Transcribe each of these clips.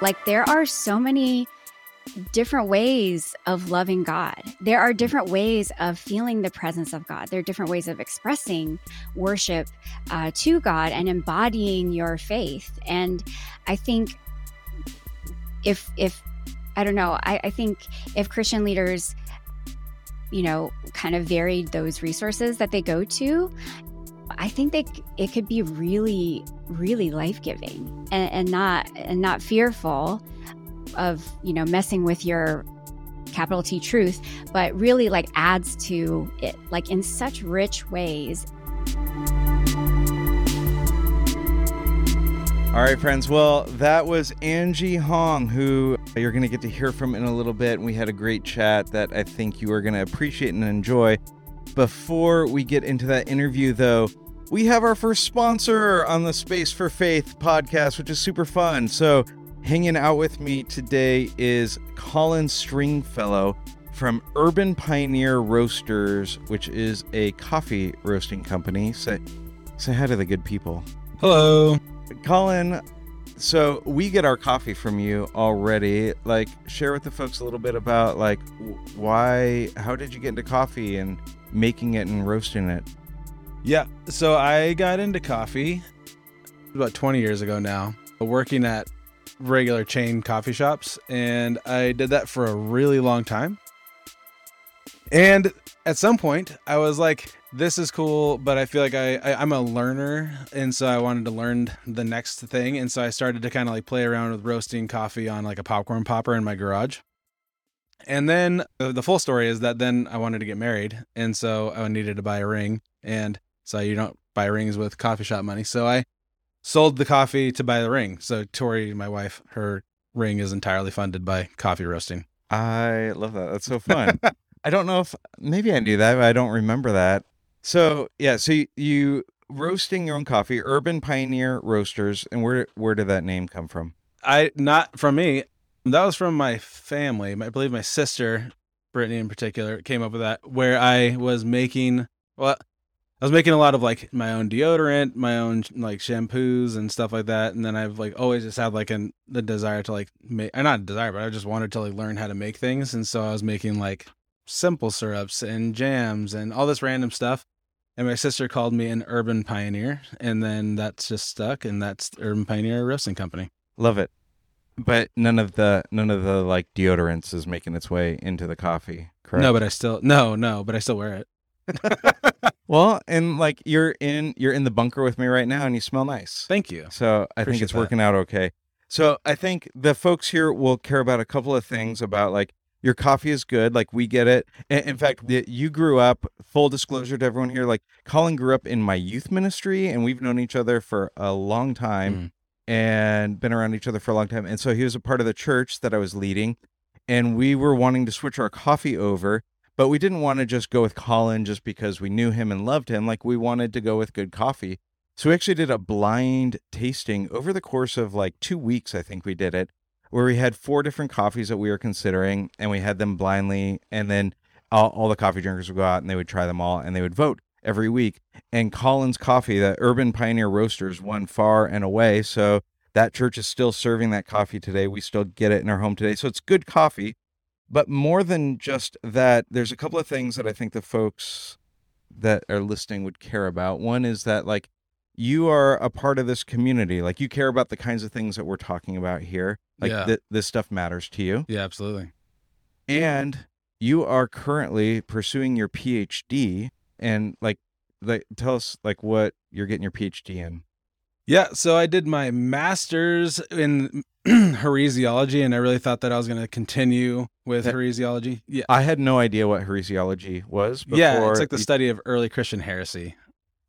Like there are so many different ways of loving God. There are different ways of feeling the presence of God. There are different ways of expressing worship uh, to God and embodying your faith. And I think if if I don't know, I, I think if Christian leaders you know, kind of varied those resources that they go to, I think that it could be really, really life giving and, and not and not fearful of you know messing with your capital T truth, but really like adds to it like in such rich ways. All right, friends. Well, that was Angie Hong, who you're going to get to hear from in a little bit. We had a great chat that I think you are going to appreciate and enjoy. Before we get into that interview, though, we have our first sponsor on the Space for Faith podcast, which is super fun. So, hanging out with me today is Colin Stringfellow from Urban Pioneer Roasters, which is a coffee roasting company. Say, say hi to the good people. Hello. Colin, so we get our coffee from you already. Like, share with the folks a little bit about like why, how did you get into coffee and making it and roasting it? Yeah. So I got into coffee about 20 years ago now, working at regular chain coffee shops. And I did that for a really long time. And at some point, I was like, this is cool, but I feel like I, I am a learner, and so I wanted to learn the next thing, and so I started to kind of like play around with roasting coffee on like a popcorn popper in my garage. And then uh, the full story is that then I wanted to get married, and so I needed to buy a ring, and so you don't buy rings with coffee shop money. So I sold the coffee to buy the ring. So Tori, my wife, her ring is entirely funded by coffee roasting. I love that. That's so fun. I don't know if maybe I knew that, but I don't remember that. So yeah, so you, you roasting your own coffee, Urban Pioneer Roasters, and where where did that name come from? I not from me. That was from my family. I believe my sister, Brittany in particular, came up with that. Where I was making well, I was making a lot of like my own deodorant, my own like shampoos and stuff like that. And then I've like always just had like an the desire to like make, or uh, not desire, but I just wanted to like learn how to make things. And so I was making like simple syrups and jams and all this random stuff. And my sister called me an urban pioneer, and then that's just stuck, and that's Urban Pioneer Roasting Company. Love it. But none of the none of the like deodorants is making its way into the coffee, correct? No, but I still no, no, but I still wear it. well, and like you're in you're in the bunker with me right now and you smell nice. Thank you. So I Appreciate think it's that. working out okay. So I think the folks here will care about a couple of things about like your coffee is good, like we get it. In fact, you grew up. Full disclosure to everyone here, like Colin grew up in my youth ministry, and we've known each other for a long time. Mm. And been around each other for a long time. And so he was a part of the church that I was leading. And we were wanting to switch our coffee over but we didn't want to just go with Colin just because we knew him and loved him. Like we wanted to go with good coffee. So we actually did a blind tasting over the course of like two weeks, I think we did it, where we had four different coffees that we were considering and we had them blindly. And then all, all the coffee drinkers would go out and they would try them all and they would vote every week. And Colin's Coffee, the Urban Pioneer Roasters, won far and away. So that church is still serving that coffee today. We still get it in our home today. So it's good coffee. But more than just that, there's a couple of things that I think the folks that are listening would care about. One is that like you are a part of this community. Like you care about the kinds of things that we're talking about here. Like yeah. th- this stuff matters to you. Yeah, absolutely. And you are currently pursuing your PhD and like like tell us like what you're getting your PhD in. Yeah, so I did my master's in heresiology, and I really thought that I was going to continue with that, heresiology. Yeah, I had no idea what heresiology was. yeah, it's like the study of early Christian heresy,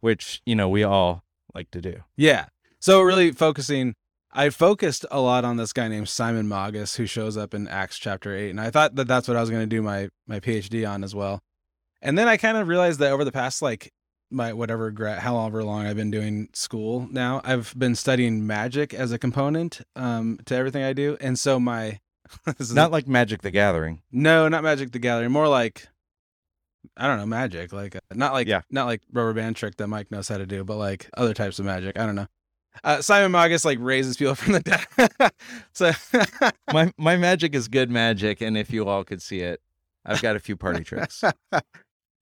which you know we all like to do. Yeah, so really focusing. I focused a lot on this guy named Simon Magus, who shows up in Acts chapter eight, and I thought that that's what I was going to do my my PhD on as well. And then I kind of realized that over the past like my whatever however long I've been doing school now, I've been studying magic as a component um, to everything I do, and so my this is not like Magic the Gathering. No, not Magic the Gathering. More like I don't know, magic. Like uh, not like yeah. not like rubber band trick that Mike knows how to do, but like other types of magic. I don't know. Uh, Simon Magus like raises people from the dead. so my my magic is good magic, and if you all could see it, I've got a few party tricks.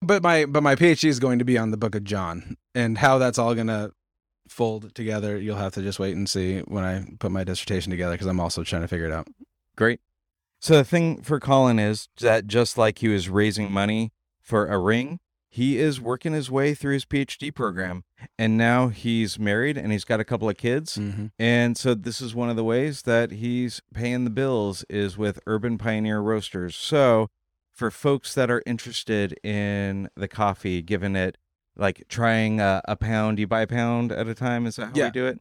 But my but my PhD is going to be on the Book of John, and how that's all gonna fold together. You'll have to just wait and see when I put my dissertation together because I'm also trying to figure it out. Great. So the thing for Colin is that just like he was raising money for a ring, he is working his way through his PhD program. And now he's married and he's got a couple of kids. Mm-hmm. And so this is one of the ways that he's paying the bills is with Urban Pioneer Roasters. So for folks that are interested in the coffee, given it like trying a, a pound, you buy a pound at a time. Is that how Yeah. we do it?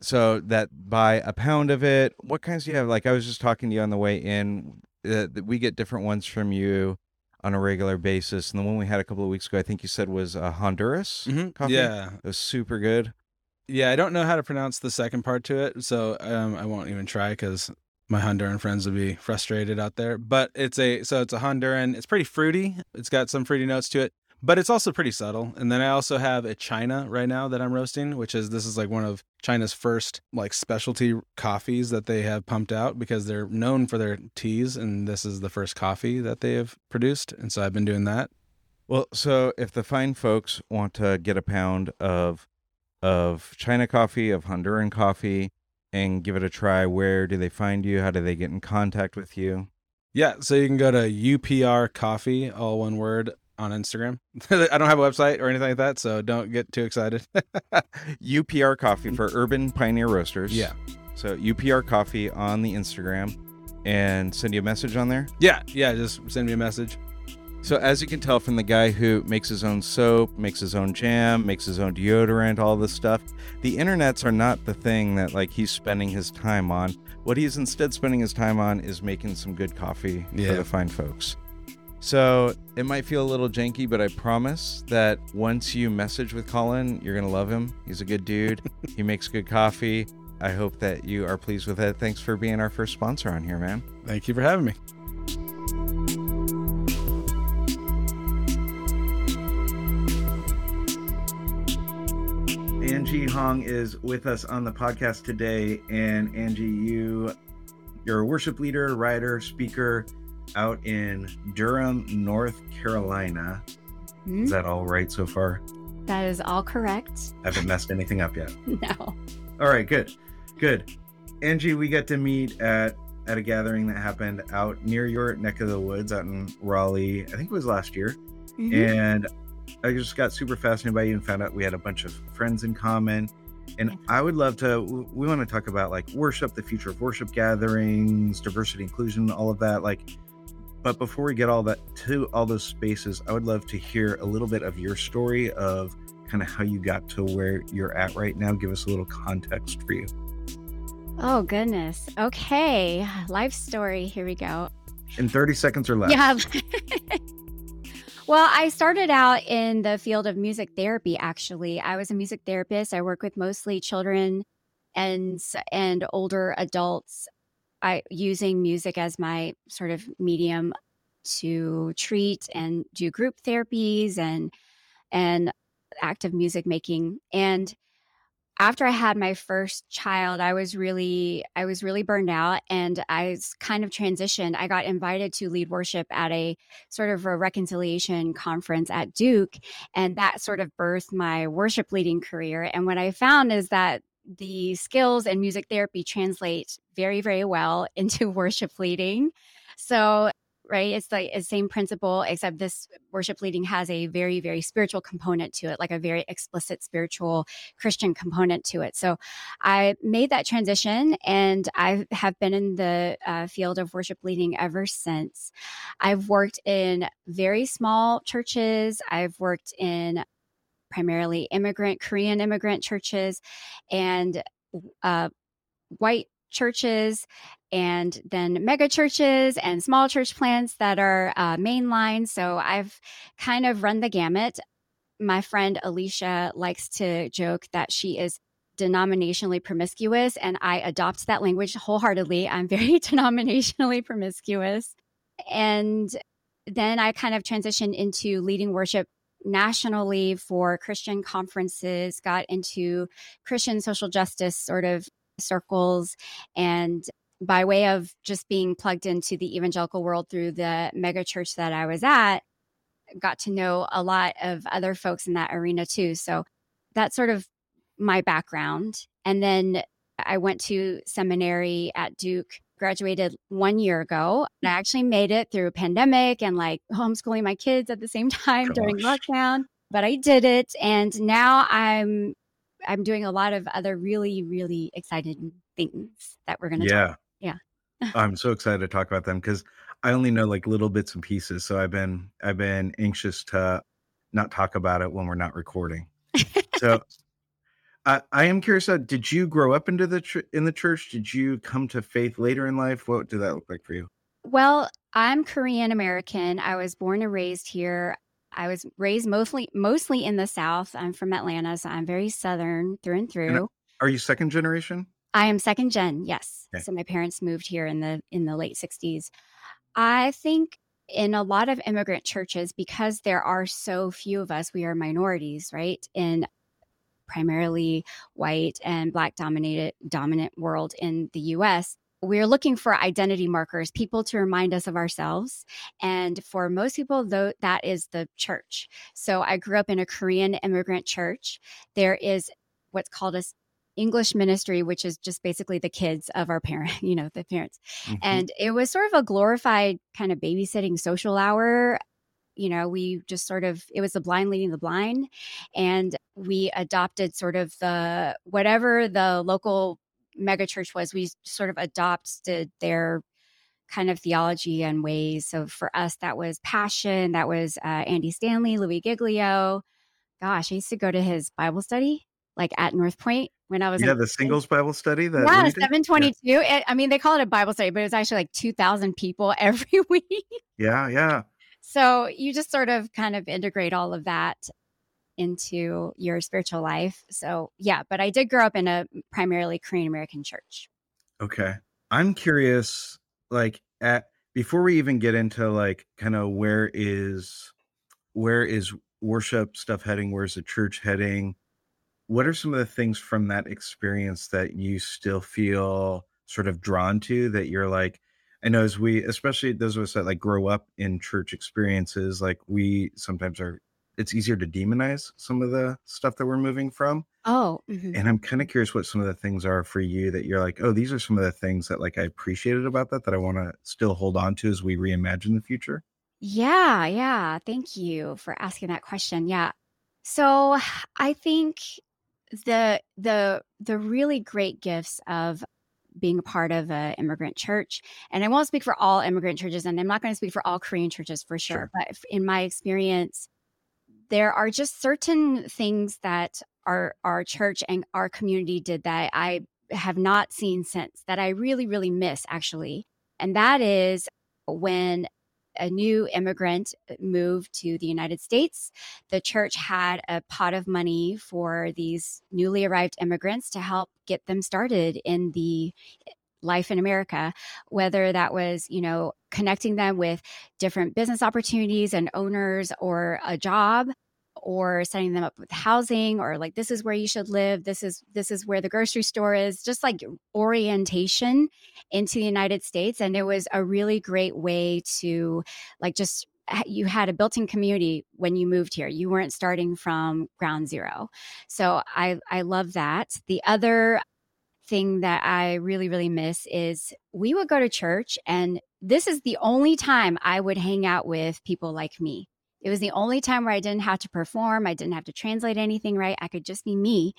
So that buy a pound of it. What kinds do you have? Like I was just talking to you on the way in. Uh, that we get different ones from you on a regular basis, and the one we had a couple of weeks ago, I think you said was a Honduras coffee. Yeah, it was super good. yeah. I don't know how to pronounce the second part to it, so um, I won't even try because my Honduran friends would be frustrated out there. But it's a so it's a Honduran. It's pretty fruity. It's got some fruity notes to it, but it's also pretty subtle. And then I also have a China right now that I'm roasting, which is this is like one of China's first like specialty coffees that they have pumped out because they're known for their teas, and this is the first coffee that they have produced. And so I've been doing that. Well, so if the fine folks want to get a pound of of China coffee, of Honduran coffee, and give it a try, where do they find you? How do they get in contact with you? Yeah, so you can go to UPR Coffee, all one word, on Instagram. I don't have a website or anything like that, so don't get too excited. UPR Coffee for Urban Pioneer Roasters. yeah, So UPR Coffee on the Instagram and send you a message on there. yeah, yeah. Just send me a message. So as you can tell from the guy who makes his own soap, makes his own jam, makes his own deodorant, all this stuff, the internets are not the thing that like he's spending his time on. What he's instead spending his time on is making some good coffee for the fine folks. So it might feel a little janky, but I promise that once you message with Colin, you're gonna love him. He's a good dude. he makes good coffee. I hope that you are pleased with it. Thanks for being our first sponsor on here, man. Thank you for having me. Angie Hong is with us on the podcast today. And Angie, you you're a worship leader, writer, speaker out in Durham, North Carolina. Hmm? Is that all right so far? That is all correct. I haven't messed anything up yet. No. All right, good. Good. Angie, we got to meet at at a gathering that happened out near your neck of the woods out in Raleigh. I think it was last year. Mhm. and I just got super fascinated by you and found out we had a bunch of friends in common. And I would love to. We want to talk about like worship, the future of worship gatherings, diversity, inclusion, all of that. Like, but before we get all that to all those spaces, I would love to hear a little bit of your story of kind of how you got to where you're at right now. Give us a little context for you. Oh, goodness. Okay. Life story. Here we go. In 30 seconds or less. Yeah. well, I started out in the field of music therapy actually. I was a music therapist. I work with mostly children and and older adults I using music as my sort of medium to treat and do group therapies and and active music making and after I had my first child, I was really I was really burned out and I kind of transitioned. I got invited to lead worship at a sort of a reconciliation conference at Duke and that sort of birthed my worship leading career. And what I found is that the skills and music therapy translate very very well into worship leading. So right it's like the same principle except this worship leading has a very very spiritual component to it like a very explicit spiritual Christian component to it. So I made that transition and I have been in the uh, field of worship leading ever since. I've worked in very small churches, I've worked in primarily immigrant, Korean immigrant churches, and uh, white churches and then mega churches and small church plants that are uh, mainline. So I've kind of run the gamut my friend Alicia likes to joke that she is denominationally promiscuous, and I adopt that language wholeheartedly. I'm very denominationally promiscuous. And then I kind of transitioned into leading worship nationally for Christian conferences, got into Christian social justice sort of circles, and by way of just being plugged into the evangelical world through the megachurch that I was at, got to know a lot of other folks in that arena too. So that's sort of my background. And then I went to seminary at Duke, graduated one year ago. And I actually made it through a pandemic and like homeschooling my kids at the same time Gosh. during lockdown. But I did it. And now I'm I'm doing a lot of other really, really exciting things that we're gonna yeah. Talk. Yeah. I'm so excited to talk about them because I only know like little bits and pieces. So I've been I've been anxious to not talk about it when we're not recording. So I, I am curious. Uh, did you grow up into the ch- in the church? Did you come to faith later in life? What did that look like for you? Well, I'm Korean American. I was born and raised here. I was raised mostly mostly in the South. I'm from Atlanta, so I'm very Southern through and through. And are you second generation? I am second gen. Yes. Okay. So my parents moved here in the in the late '60s. I think in a lot of immigrant churches, because there are so few of us, we are minorities, right? In primarily white and black dominated dominant world in the US, we're looking for identity markers, people to remind us of ourselves. And for most people, though, that is the church. So I grew up in a Korean immigrant church. There is what's called a English ministry, which is just basically the kids of our parent, you know, the parents. Mm-hmm. And it was sort of a glorified kind of babysitting social hour you know, we just sort of, it was the blind leading the blind. And we adopted sort of the, whatever the local megachurch was, we sort of adopted their kind of theology and ways. So for us, that was Passion, that was uh, Andy Stanley, Louie Giglio. Gosh, I used to go to his Bible study like at North Point when I was yeah the singles Bible study that yeah seven twenty two. Eh, I mean they call it a Bible study, but it was actually like two thousand people every week. Yeah, yeah. So you just sort of kind of integrate all of that into your spiritual life. So yeah, but I did grow up in a primarily Korean American church. Okay. I'm curious, like at before we even get into like kind of where is where is worship stuff heading, where's the church heading? What are some of the things from that experience that you still feel sort of drawn to that you're like, I know as we, especially those of us that like grow up in church experiences, like we sometimes are, it's easier to demonize some of the stuff that we're moving from. Oh, mm-hmm. and I'm kind of curious what some of the things are for you that you're like, oh, these are some of the things that like I appreciated about that that I want to still hold on to as we reimagine the future. Yeah, yeah. Thank you for asking that question. Yeah. So I think the the the really great gifts of being a part of an immigrant church. And I won't speak for all immigrant churches, and I'm not going to speak for all Korean churches for sure. sure. But in my experience, there are just certain things that our our church and our community did that I have not seen since that I really really miss actually. And that is when a new immigrant moved to the United States, the church had a pot of money for these newly arrived immigrants to help get them started in the life in America, whether that was, you know, connecting them with different business opportunities and owners or a job or setting them up with housing or like this is where you should live this is this is where the grocery store is just like orientation into the united states and it was a really great way to like just you had a built-in community when you moved here. You weren't starting from ground zero. So i i love that. The other thing that i really really miss is we would go to church and this is the only time i would hang out with people like me it was the only time where I didn't have to perform. I didn't have to translate anything right. I could just be me.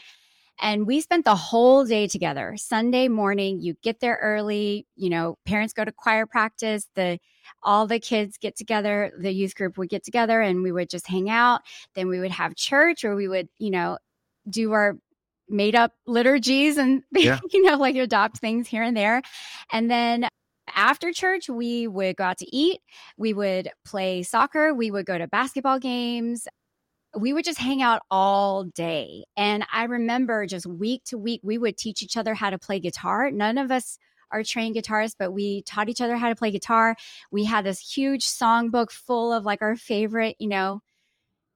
And we spent the whole day together. Sunday morning, you get there early, you know, parents go to choir practice, the all the kids get together, the youth group would get together and we would just hang out. Then we would have church or we would, you know, do our made up liturgies and yeah. you know, like adopt things here and there. And then after church, we would go out to eat. We would play soccer. We would go to basketball games. We would just hang out all day. And I remember just week to week, we would teach each other how to play guitar. None of us are trained guitarists, but we taught each other how to play guitar. We had this huge songbook full of like our favorite, you know,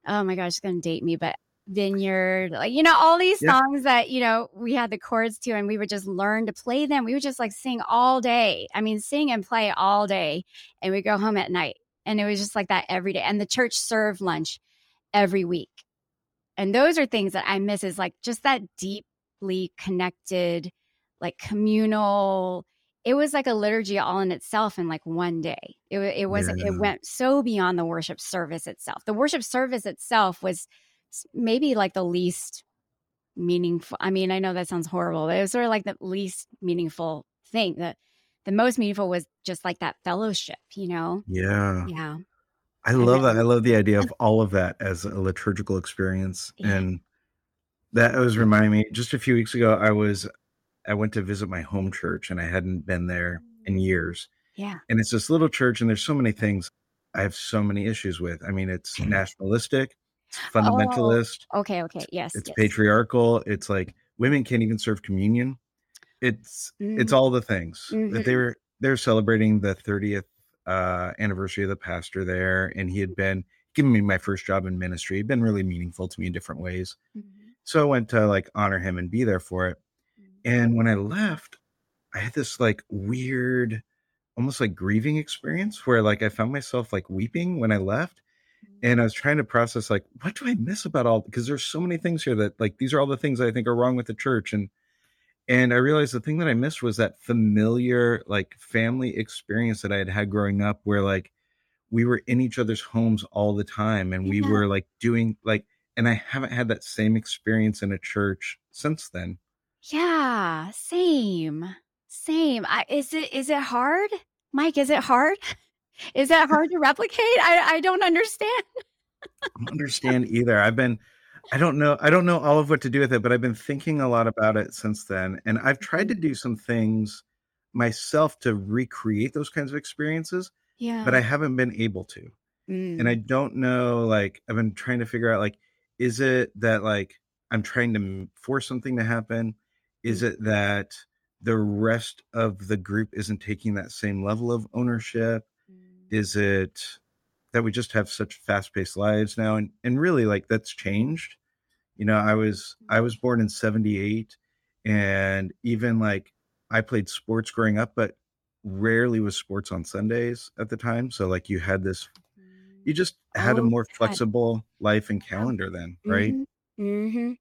oh my gosh, it's gonna date me, but Vineyard, like you know, all these Yeah. songs that you know we had the chords to, and we would just learn to play them. We would just like sing all day. I mean, sing and play all day, and we go home at night, and it was just like that every day. And the church served lunch every week, and those are things that I miss. Is like just that deeply connected, like communal. It was like a liturgy all in itself in like one day. It it wasn't. Yeah. It went so beyond the worship service itself. The worship service itself was maybe like the least meaningful. I mean, I know that sounds horrible, but it was sort of like the least meaningful thing. The the most meaningful was just like that fellowship, you know? Yeah. Yeah. I love that. I love the idea of all of that as a liturgical experience. Yeah. And that was reminding me just a few weeks ago, I was, I went to visit my home church and I hadn't been there in mm. years. Yeah. And it's this little church and there's so many things I have so many issues with. I mean, it's mm. nationalistic, it's fundamentalist, Okay. Okay. Yes. it's yes. patriarchal, it's like women can't even serve communion. It's, it's Mhm. all the things that they were, they're celebrating the 30th uh, anniversary of the pastor there, and he had been giving me my first job in ministry. He'd been really meaningful to me in different ways. Mhm. So I went to like honor him and be there for it. And when I left, I had this like weird, almost like grieving experience where like I found myself like weeping when I left. And I mm. was trying to process like, what do I miss about all because there's so many things here that like these are all the things I think are wrong with the church. And and I realized the thing that I missed was that familiar like family experience that I had had growing up where like we were in each other's homes all the time and we Yeah. were like doing like and I haven't had that same experience in a church since then. Yeah. Same. Same. I, is it is it hard, Mike? Is it hard? Is that hard to replicate? I I don't understand. I don't understand either. I've been I don't know I don't know all of what to do with it, but I've been thinking a lot about it since then. And I've tried to do some things myself to recreate those kinds of experiences, Yeah. but I haven't been able to. Mm. and I don't know. Like I've been trying to figure out like, is it that like I'm trying to force something to happen? Is it that the rest of the group isn't taking that same level of ownership? Is it that we just have such fast-paced lives now? And and really like that's changed. You know, I was I was born in 78 and even like I played sports growing up, but rarely was sports on Sundays at the time. So like you had this you just had a Oh, more God. flexible life and calendar then, right? hmm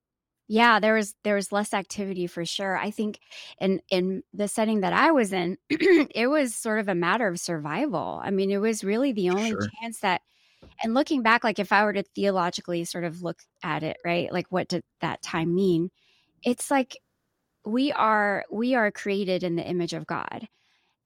Yeah, there was there was less activity for sure. I think in in the setting that I was in, it was sort of a matter of survival. I mean, it was really the only Sure. chance that and looking back like if I were to theologically sort of look at it, right? Like what did that time mean? It's like we are we are created in the image of God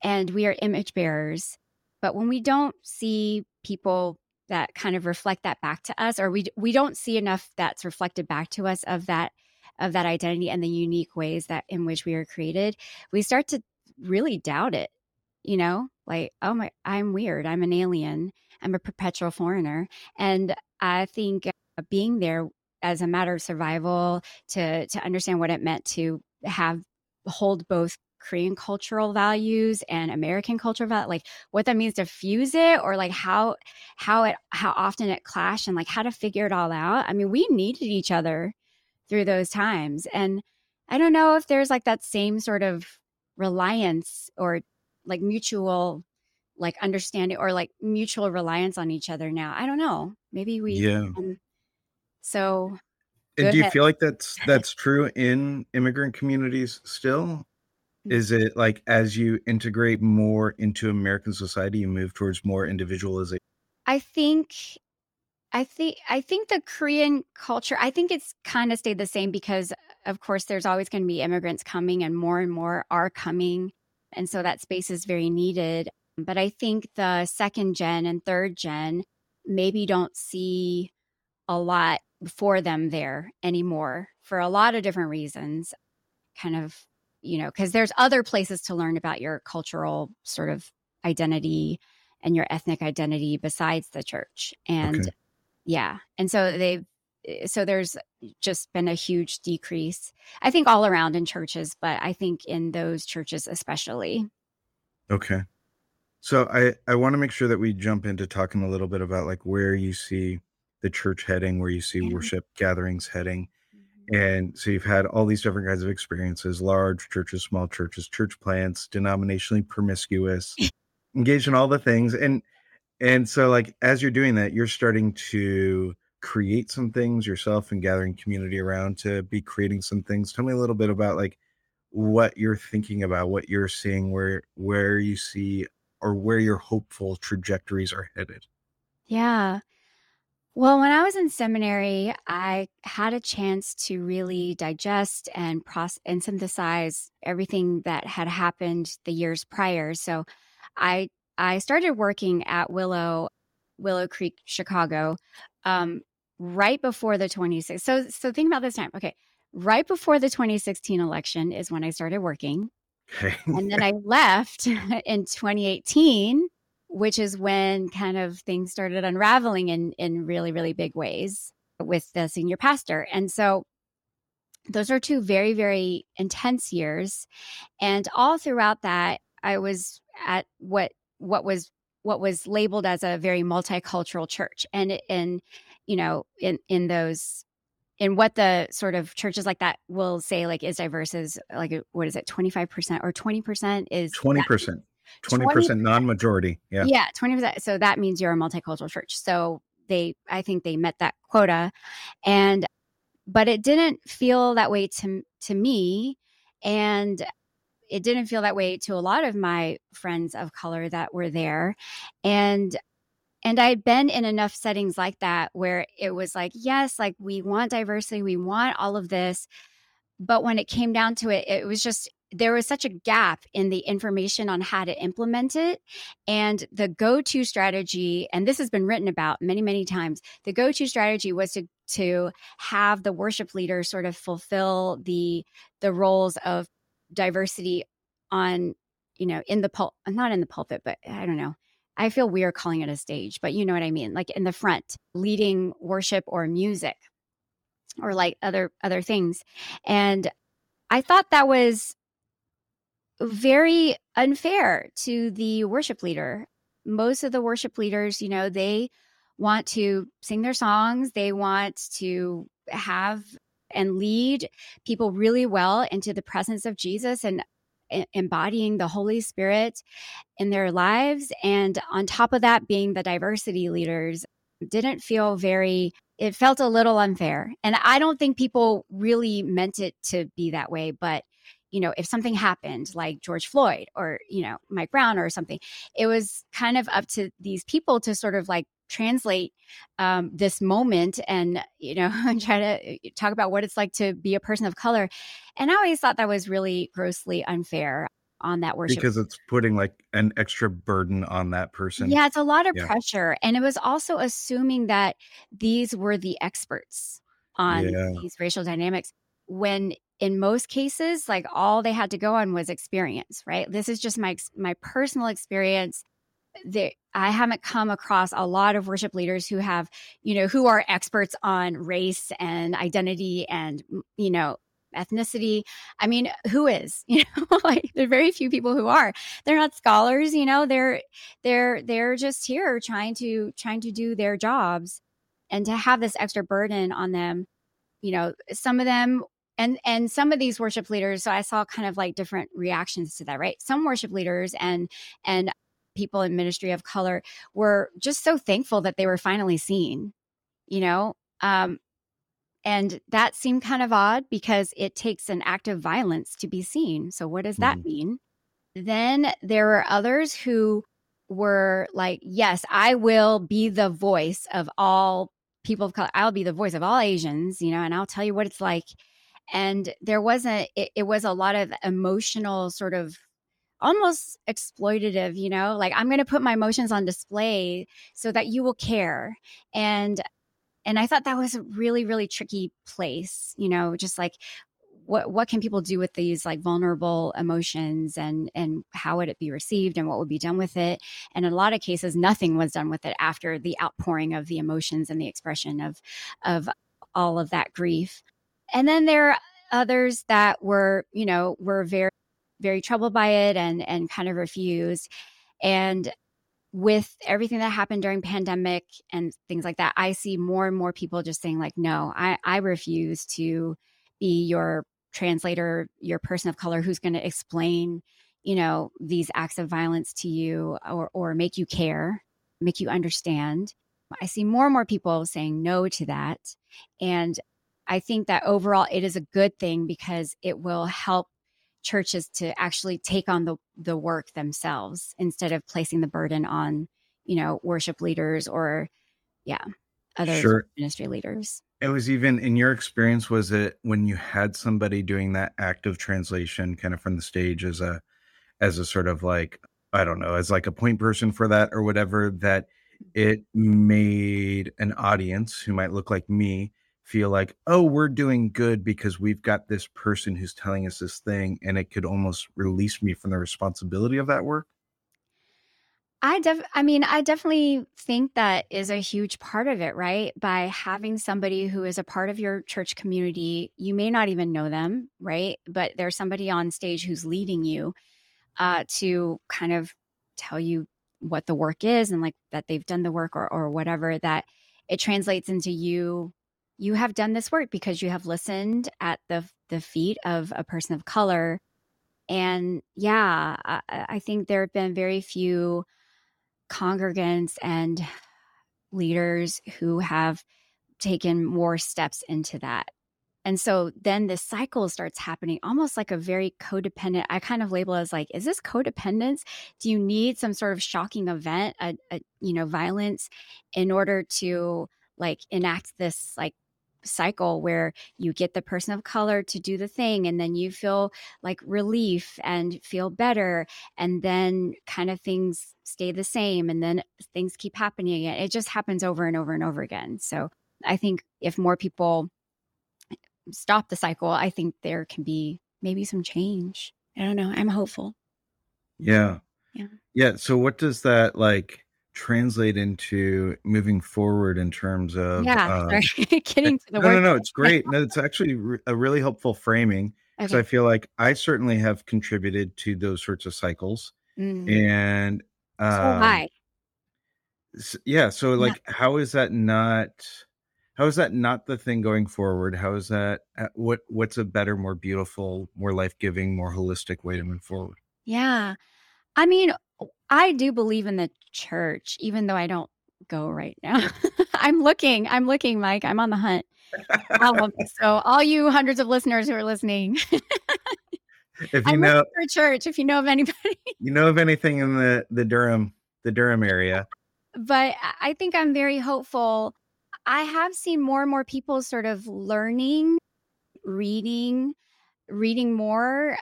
and we are image bearers. But when we don't see people that kind of reflect that back to us or we we don't see enough that's reflected back to us of that of that identity and the unique ways that in which we are created we start to really doubt it you know? Like oh my i'm weird i'm an alien i'm a perpetual foreigner and i think uh, being there as a matter of survival to to understand what it meant to have hold both korean cultural values and american cultural value like what that means to fuse it or like how how it how often it clashed and like how to figure it all out i mean we needed each other through those times and i don't know if there's like that same sort of reliance or like mutual like understanding or like mutual reliance on each other now i don't know maybe we Yeah. um, so And do you feel like that's that's true in immigrant communities still? Is it like as you integrate more into American society, you move towards more individualization? I think I think I think the Korean culture I think it's kind of stayed the same because of course there's always going to be immigrants coming and more and more are coming and so that space is very needed but I think the second gen and third gen maybe don't see a lot for them there anymore for a lot of different reasons kind of you know because there's other places to learn about your cultural sort of identity and your ethnic identity besides the church and Okay. yeah and so they eh, so there's just been a huge decrease i think all around in churches but i think in those churches especially Okay. So I I want to make sure that we jump into talking a little bit about like where you see the church heading, where you see Yeah. worship gatherings heading. And so you've had all these different kinds of experiences large churches, small churches, church plants, denominationally promiscuous, engaged in all the things. And and so like as you're doing that, you're starting to create some things yourself and gathering community around to be creating some things. Tell me a little bit about like what you're thinking about, what you're seeing, where where you see or where your hopeful trajectories are headed. Yeah. Well, when I was in seminary, I had a chance to really digest and process and synthesize everything that had happened the years prior. So I I started working at Willow Willow Creek, Chicago, um, right before the 26. So so think about this time. Okay. Right before the 2016 election is when I started working. Okay. And then I left in 2018, which is when kind of things started unraveling in in really really big ways with the senior pastor. And so those are two very very intense years. And all throughout that I was at what what was what was labeled as a very multicultural church. And and you know in in those in what the sort of churches like that will say like is diverse is like what is it 25% or 20% is Twenty that- percent. Twenty 20 percent non-majority. Yeah. yeah, 20%. So that means you're a multicultural church. So they, I think they met that quota. And, but it didn't feel that way to, to me. And it didn't feel that way to a lot of my friends of color that were there. And, and I'd been in enough settings like that where it was like, yes, like we want diversity, we want all of this. But when it came down to it, it was just, there was such a gap in the information on how to implement it and the go to strategy, and this has been written about many, many times, the go to strategy was to to have the worship leader sort of fulfill the the roles of diversity on, you know, in the pul not in the pulpit, but I don't know. I feel weird calling it a stage, but you know what I mean, like in the front, leading worship or music or like other other things. And I thought that was very unfair to the worship leader. Most of the worship leaders, you know, they want to sing their songs, they want to have and lead people really well into the presence of Jesus and embodying the Holy Spirit in their lives. And on top of that, being the diversity leaders didn't feel very, it felt a little unfair. And I don't think people really meant it to be that way, but you know, if something happened like George Floyd or, you know, Mike Brown or something, it was kind of up to these people to sort of like translate um, this moment and, you know, and try to talk about what it's like to be a person of color. And I always thought that was really grossly unfair on that worship. Because it's putting like an extra burden on that person. Yeah, it's a lot of Yeah. pressure. And it was also assuming that these were the experts on Yeah. these racial dynamics when in most cases like all they had to go on was experience, right? This is just my my personal experience. There, I haven't come across a lot of worship leaders who have, you know, who are experts on race and identity and, you know, ethnicity. I mean, who is? You know, like there are very few people who are. They're not scholars, you know, they're they're they're just here trying to trying to do their jobs and to have this extra burden on them you know some of them and and some of these worship leaders so i saw kind of like different reactions to that right? Some worship leaders and and people in ministry of color were just so thankful that they were finally seen you know? Um and that seemed kind of odd because it takes an act of violence to be seen. So what does that Mhm. mean? Then there were others who were like yes i will be the voice of all people of color. I'll be the voice of all asians you know and i'll tell you what it's like and there wasn't it, it was a lot of emotional sort of almost exploitative you know like i'm going to put my emotions on display so that you will care and and i thought that was a really really tricky place you know just like what what can people do with these like vulnerable emotions and and how would it be received and what would be done with it? And in a lot of cases nothing was done with it after the outpouring of the emotions and the expression of of all of that grief and then there are others that were you know were very very troubled by it and and kind of refused and with everything that happened during pandemic and things like that, I see more and more people just saying like, no, I, I refuse to be your translator, your person of color who's going to explain, you know, these acts of violence to you or, or make you care, make you understand. I see more and more people saying no to that. And I think that overall it is a good thing because it will help churches to actually take on the the work themselves instead of placing the burden on you know worship leaders or yeah other Sure. ministry leaders It was even in your experience, was it when you had somebody doing that active translation kind of from the stage as a as a sort of like, I don't know, as like a point person for that or whatever, that it made an audience who might look like me feel like, oh, we're doing good because we've got this person who's telling us this thing, and it could almost release me from the responsibility of that work. i def i mean i definitely think that is a huge part of it right by having somebody who is a part of your church community you may not even know them right but there's somebody on stage who's leading you uh, to kind of tell you what the work is and like that they've done the work or, or whatever that it translates into you you have done this work because you have listened at the the feet of a person of color. And yeah i, I think there have been very few congregants and leaders who have taken more steps into that. And so then this cycle starts happening almost like a very codependent i kind of label as like is this codependence? Do you need some sort of shocking event a, a you know violence in order to like enact this like cycle where you get the person of color to do the thing and then you feel like relief and feel better and then kind of things stay the same and then things keep happening again it just happens over and over and over again so i think if more people stop the cycle i think there can be maybe some change i don't know i'm hopeful Yeah. Yeah. Yeah. So what does that like translate into moving forward in terms of yeah sorry getting to the no, no, no, it's great. No, it's actually re- a really helpful framing because I feel like I certainly have contributed to those sorts of cycles. Mm. And so um hi yeah, so yeah like how is that not how is that not the thing going forward? How is that uh, what what's a better, more beautiful, more life-giving, more holistic way to move forward? yeah I mean, I do believe in the church, even though I don't go right now. I'm looking. I'm looking, Mike. I'm on the hunt. Um, so, all you hundreds of listeners who are listening, If you know for church. If you know of anybody, you know of anything in the the Durham the Durham area. but I think I'm very hopeful. I have seen more and more people sort of learning, reading, reading more,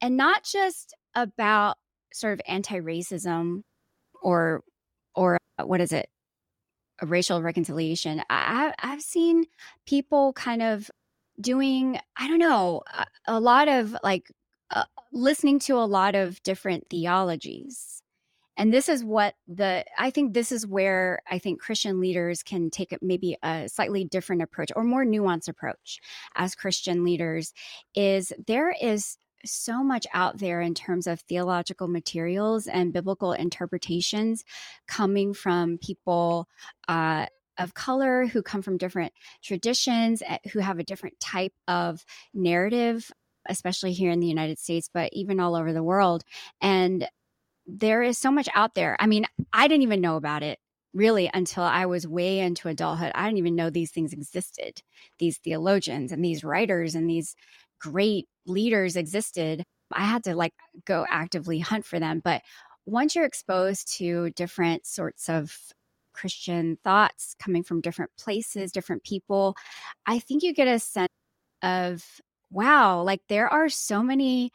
and not just about sort of anti-racism or or uh, what is it? A racial reconciliation. I, i've seen people kind of doing i don't know a, a lot of like uh, listening to a lot of different theologies. And this is what the i think this is where i think christian leaders can take maybe a slightly different approach or more nuanced approach as christian leaders is there is so much out there in terms of theological materials and biblical interpretations coming from people uh, of color who come from different traditions, eh, who have a different type of narrative, especially here in the United States, but even all over the world. And there is so much out there. I mean, I didn't even know about it really until I was way into adulthood. I didn't even know these things existed, these theologians and these writers and these great leaders existed. I had to like go actively hunt for them. But once you're exposed to different sorts of Christian thoughts coming from different places, different people, I think you get a sense of, wow, like there are so many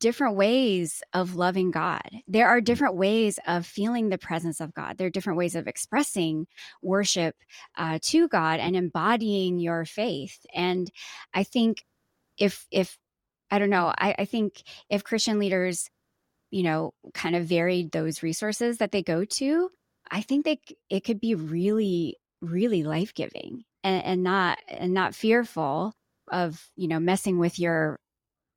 different ways of loving God. There are different ways of feeling the presence of God. There are different ways of expressing worship uh, to God and embodying your faith. And I think if if I don't know, I, I think if Christian leaders, you know, kind of varied those resources that they go to, I think c- it could be really, really life giving and, and not and not fearful of you know messing with your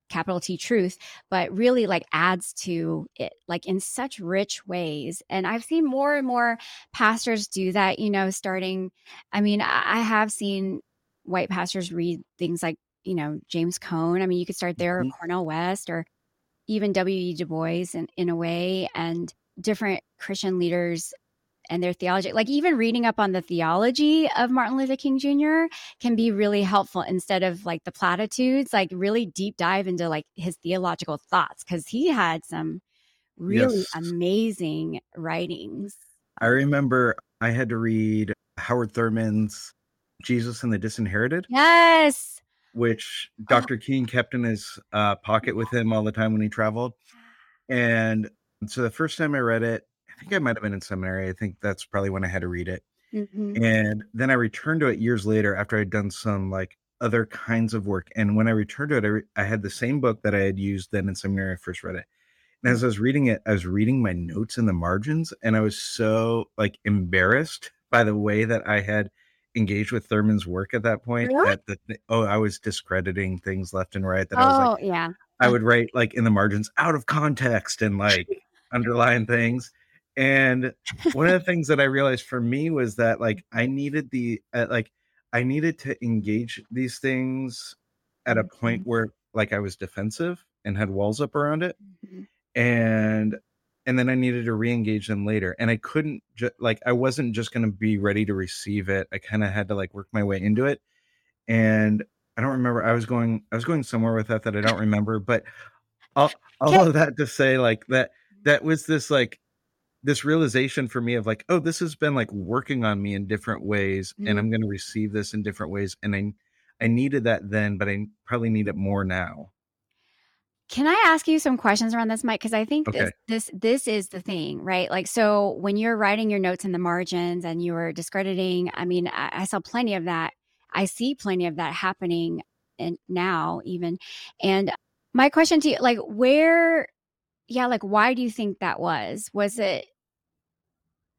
capital T truth, but really like adds to it, like in such rich ways. And I've seen more and more pastors do that, you know, starting. I mean, I have seen white pastors read things like, you know, James Cone. I mean, you could start there, Mhm. or Cornel West, or even W.E. Du Bois in, in a way, and different Christian leaders and their theology. Like even reading up on the theology of Martin Luther King Jr. can be really helpful instead of like the platitudes, like really deep dive into like his theological thoughts because he had some really Yes. amazing writings. I remember I had to read Howard Thurman's Jesus and the Disinherited, Yes. Which Oh. Dr. King kept in his uh, pocket with him all the time when he traveled. And so the first time I read it, I think I might have been in seminary. I think that's probably when I had to read it. Mhm. And then I returned to it years later after I'd done some like other kinds of work. And when I returned to it, I, re- I had the same book that I had used then in seminary. I first read it. And as I was reading it, I was reading my notes in the margins, and I was so like embarrassed by the way that I had engaged with Thurman's work at that point. Really? That the, th- oh, I was discrediting things left and right. That I was like, Oh, yeah. I would write like in the margins out of context and like underline things. And one of the things that I realized for me was that like I needed the uh, like I needed to engage these things at a point Mhm. where like I was defensive and had walls up around it Mhm. and and then I needed to re-engage them later and I couldn't just like I wasn't just going to be ready to receive it I kind of had to like work my way into it and I don't remember I was going I was going somewhere with that that I don't remember but all, all of that to say like that that was this like this realization for me of like oh this has been like working on me in different ways Mhm. and I'm going to receive this in different ways and I I needed that then but I probably need it more now Can I ask you some questions around this, Mike? Because I think this Okay. this this is the thing, right? Like, so when you're writing your notes in the margins and you are discrediting, I mean, I, I saw plenty of that. I see plenty of that happening, and now even. And my question to you, like, where, yeah, like, why do you think that was? Was it,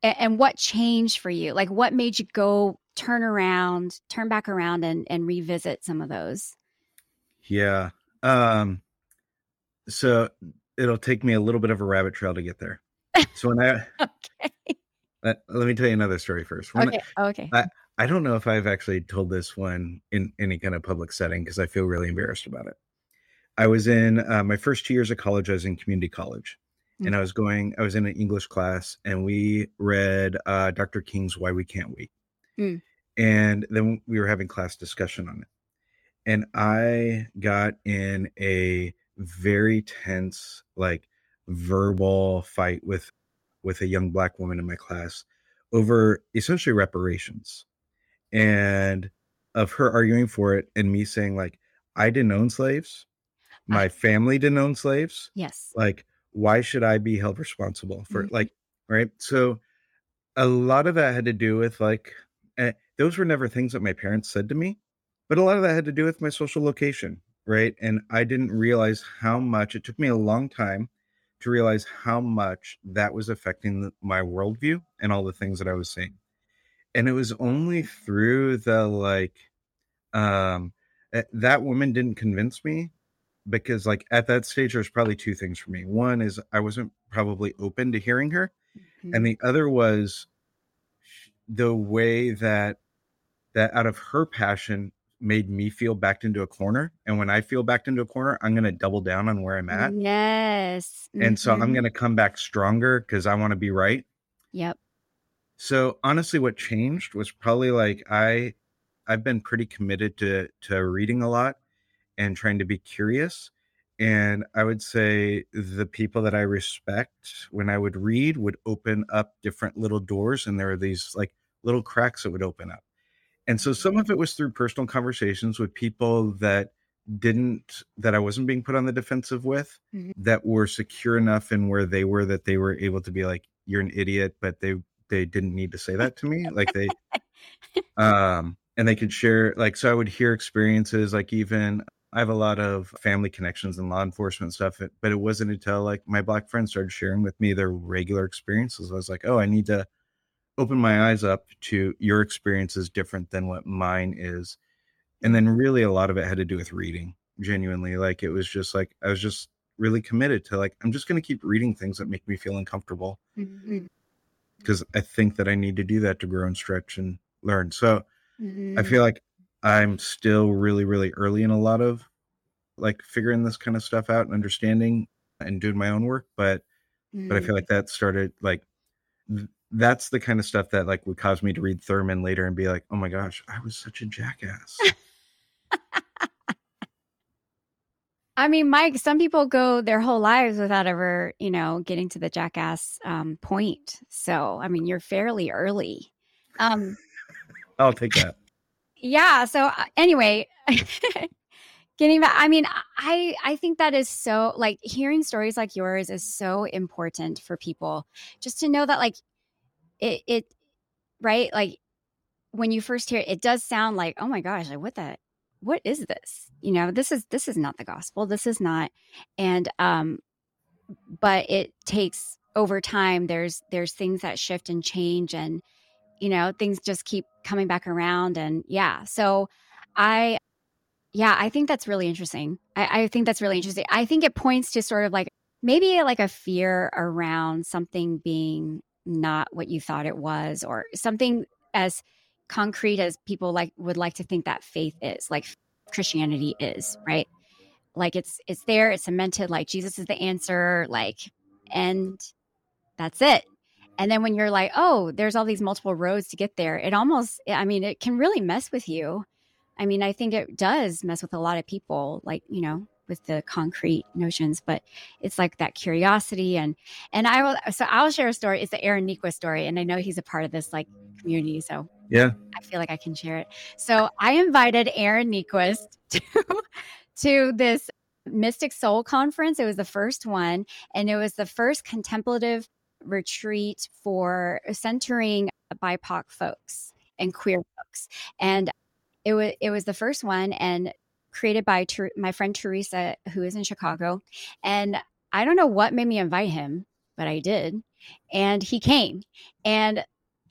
and what changed for you? Like, what made you go turn around, turn back around, and and revisit some of those? Yeah. Um so it'll take me a little bit of a rabbit trail to get there. So when I Okay. let, let me tell you another story first. When Okay. Okay. I, I don't know if I've actually told this one in any kind of public setting because I feel really embarrassed about it. I was in uh, my first two years of college. I was in community college, and I was going. I was in an English class, and we read uh, Dr. King's "Why We Can't Wait," Mm. and then we were having class discussion on it. And I got in a very tense, like verbal fight with with a young black woman in my class over essentially reparations. And of her arguing for it and me saying like i didn't own slaves. My family didn't own slaves. Yes. like why should i be held responsible for Mhm. like right? So a lot of that had to do with like eh, those were never things that my parents said to me but a lot of that had to do with my social location right and i didn't realize how much it took me a long time to realize how much that was affecting the, my worldview and all the things that i was seeing. and it was only through the like um eh, that woman didn't convince me because like at that stage there's probably two things for me one is i wasn't probably open to hearing her Mhm. and the other was the way that that out of her passion made me feel backed into a corner and when i feel backed into a corner i'm going to double down on where i'm at Yes. and so i'm Mhm. going to come back stronger because i want to be right Yep. so honestly what changed was probably like i i've been pretty committed to to reading a lot and trying to be curious and i would say the people that i respect when i would read would open up different little doors and there were these like little cracks that would open up and so some of it was through personal conversations with people that didn't that i wasn't being put on the defensive with Mhm. that were secure enough in where they were that they were able to be like you're an idiot but they they didn't need to say that to me like they um and they could share like so i would hear experiences like even i have a lot of family connections and law enforcement stuff but it wasn't until like my black friends started sharing with me their regular experiences i was like oh i need to open my eyes up to your experience is different than what mine is and then really a lot of it had to do with reading genuinely. Like it was just like I was just really committed to like I'm just going to keep reading things that make me feel uncomfortable because I think that I need to do that to grow and stretch and learn. So I Mhm. feel like I'm still really really early in a lot of like figuring this kind of stuff out and understanding and doing my own work, but but I Mhm. feel like that started like that's the kind of stuff that like would cause me to read Thurman later and be like, "Oh my gosh, I was such a jackass." I mean, Mike, some people go their whole lives without ever, you know, getting to the jackass um, point. So, I mean, you're fairly early. Um, I'll take that. yeah. So, uh, anyway, getting back, I mean, I I think that is so like hearing stories like yours is so important for people just to know that like it it right? Like when you first hear it, it does sound like oh my gosh like what the what is this? You know this is this is not the gospel this is not and um but it takes over time there's there's things that shift and change and you know things just keep coming back around and yeah so i yeah i think that's really interesting. I, I think that's really interesting. I think it points to sort of like maybe like a fear around something being not what you thought it was or something as concrete as people like would like to think that faith is like christianity is right? Like it's it's there it's cemented like jesus is the answer like and that's it. And then when you're like oh there's all these multiple roads to get there it almost i mean it can really mess with you. I mean i think it does mess with a lot of people like you know with the concrete notions but it's like that curiosity and and i will so i'll share a story it's the aaron Niequist story and i know he's a part of this like community so Yeah. I feel like I can share it. So I invited Aaron Niequist to, to this Mystic Soul Conference. It was the first one, and it was the first contemplative retreat for centering BIPOC folks and queer folks. And it was it was the first one and created by Ter- my friend Teresa, who is in Chicago. And I don't know what made me invite him, but I did. And he came. And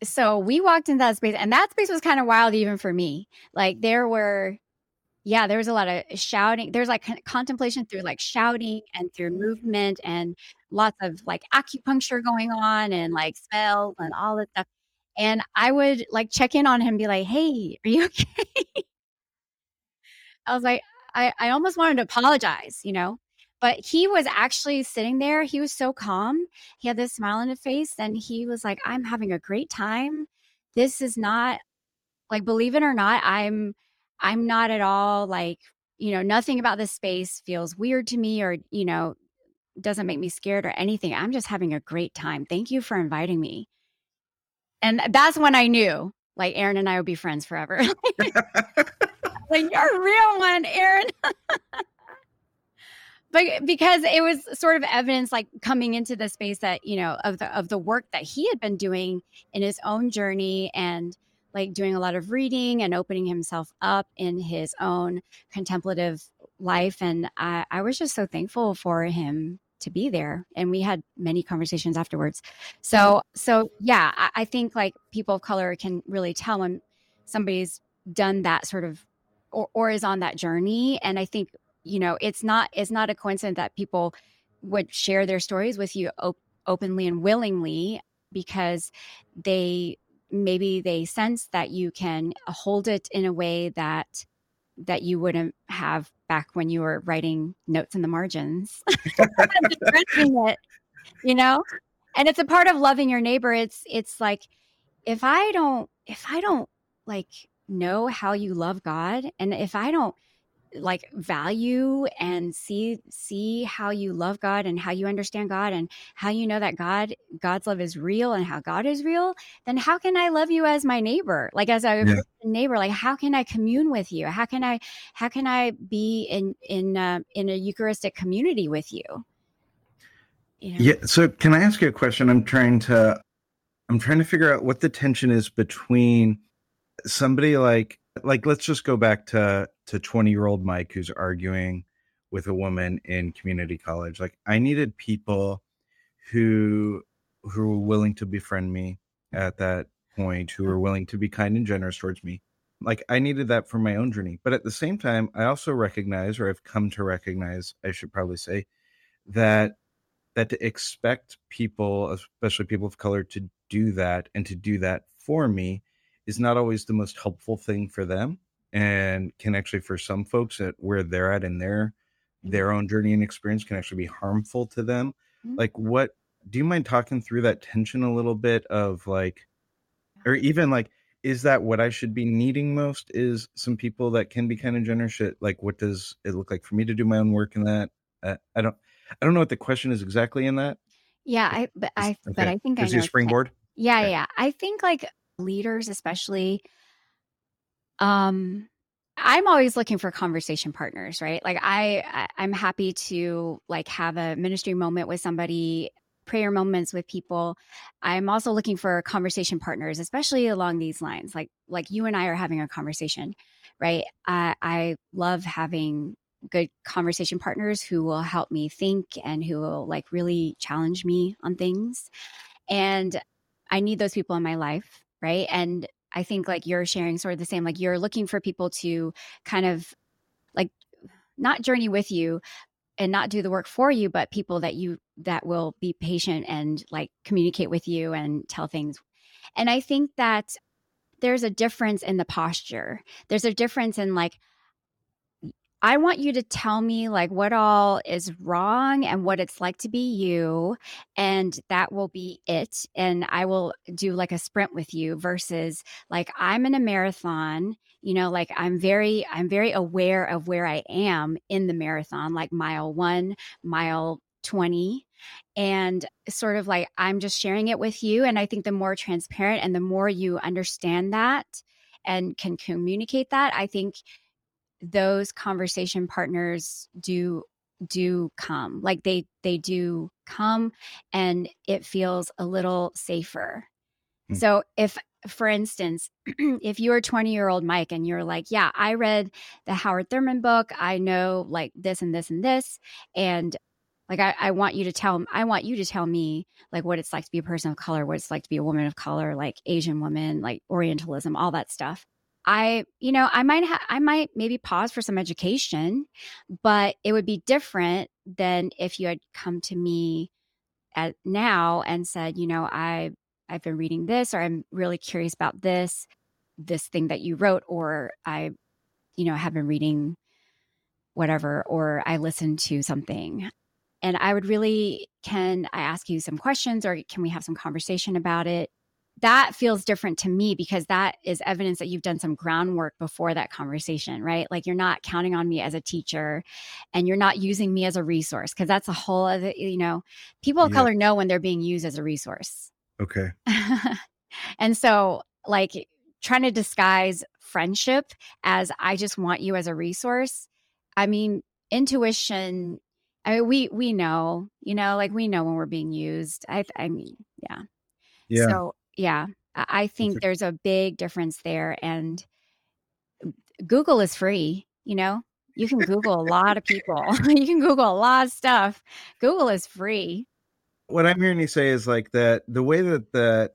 so we walked into that space and that space was kind of wild even for me like there were yeah there was a lot of shouting there's like contemplation through like shouting and through movement and lots of like acupuncture going on and like smells and all this stuff and i would like check in on him be like hey are you okay i was like i i almost wanted to apologize you know? But he was actually sitting there he was so calm he had this smile on his face and he was like i'm having a great time. This is not like believe it or not i'm i'm not at all like you know nothing about this space feels weird to me or you know doesn't make me scared or anything. I'm just having a great time. Thank you for inviting me. And that's when i knew like aaron and i would be friends forever like you're a real one aaron but because it was sort of evidence like coming into the space that you know of the of the work that he had been doing in his own journey and like doing a lot of reading and opening himself up in his own contemplative life. And i, I was just so thankful for him to be there. And we had many conversations afterwards. So so yeah I, I think like people of color can really tell when somebody's done that sort of or, or is on that journey and i think you know it's not it's not a coincidence that people would share their stories with you op- openly and willingly because they maybe they sense that you can hold it in a way that that you wouldn't have back when you were writing notes in the margins. It, you know? And it's a part of loving your neighbor. It's it's like if i don't if i don't like know how you love god and if i don't like value and see see how you love God and how you understand God and how you know that God God's love is real and how God is real, then how can I love you as my neighbor? Like as a Yeah. neighbor, like how can I commune with you? How can I how can I be in in uh, in a Eucharistic community with you? You know? Yeah. So can I ask you a question? I'm trying to I'm trying to figure out what the tension is between somebody like like let's just go back to to 20 year old Mike who's arguing with a woman in community college. Like I needed people who who were willing to befriend me at that point, who were willing to be kind and generous towards me. like I needed that for my own journey. But at the same time, I also recognize, or I've come to recognize, I should probably say, that that to expect people, especially people of color, to do that and to do that for me is not always the most helpful thing for them and can actually for some folks at where they're at in their their mm-hmm. own journey and experience can actually be harmful to them mm-hmm. like what do you mind talking through that tension a little bit of like or even like is that what i should be needing most is some people that can be kind of generous like what does it look like for me to do my own work in that uh, i don't i don't know what the question is exactly in that yeah i but i okay. but i think is i know springboard yeah okay. yeah i think like leaders especially um i'm always looking for conversation partners right? Like i, i'm happy to like have a ministry moment with somebody prayer moments with people. I'm also looking for conversation partners especially along these lines like like you and i are having a conversation right? I i love having good conversation partners who will help me think and who will like really challenge me on things. And i need those people in my life right and I think like you're sharing sort of the same, like you're looking for people to kind of like not journey with you and not do the work for you, but people that you that will be patient and like communicate with you and tell things. And I think that there's a difference in the posture. There's a difference in like I want you to tell me like what all is wrong and what it's like to be you. And that will be it. And I will do like a sprint with you versus like I'm in a marathon, you know, like I'm very, I'm very aware of where I am in the marathon, like mile one, mile 20 and sort of like I'm just sharing it with you. And I think the more transparent and the more you understand that and can communicate that, I think those conversation partners do do come like they they do come and it feels a little safer. Mm. so if for instance if you're 20 year old mike and you're like yeah i read the howard thurman book. I know like this and this and this and like I, I want you to tell i want you to tell me like what it's like to be a person of color what it's like to be a woman of color like asian woman like orientalism all that stuff I, you know, I might ha- I might maybe pause for some education, but it would be different than if you had come to me at now and said, you know, I I've been reading this or I'm really curious about this this thing that you wrote or I you know, have been reading whatever or I listened to something. And I would really can I ask you some questions or can we have some conversation about it? That feels different to me because that is evidence that you've done some groundwork before that conversation, right? Like you're not counting on me as a teacher and you're not using me as a resource because that's a whole other, you know, people of yeah. color know when they're being used as a resource. Okay. and so, like, trying to disguise friendship as I just want you as a resource. I mean, intuition, I mean, we we know, you know, like we know when we're being used. I I mean, yeah. Yeah. So yeah, I think there's a big difference there. And Google is free, you know, you can Google a lot of people, you can Google a lot of stuff. Google is free. What I'm hearing you say is like that the way that that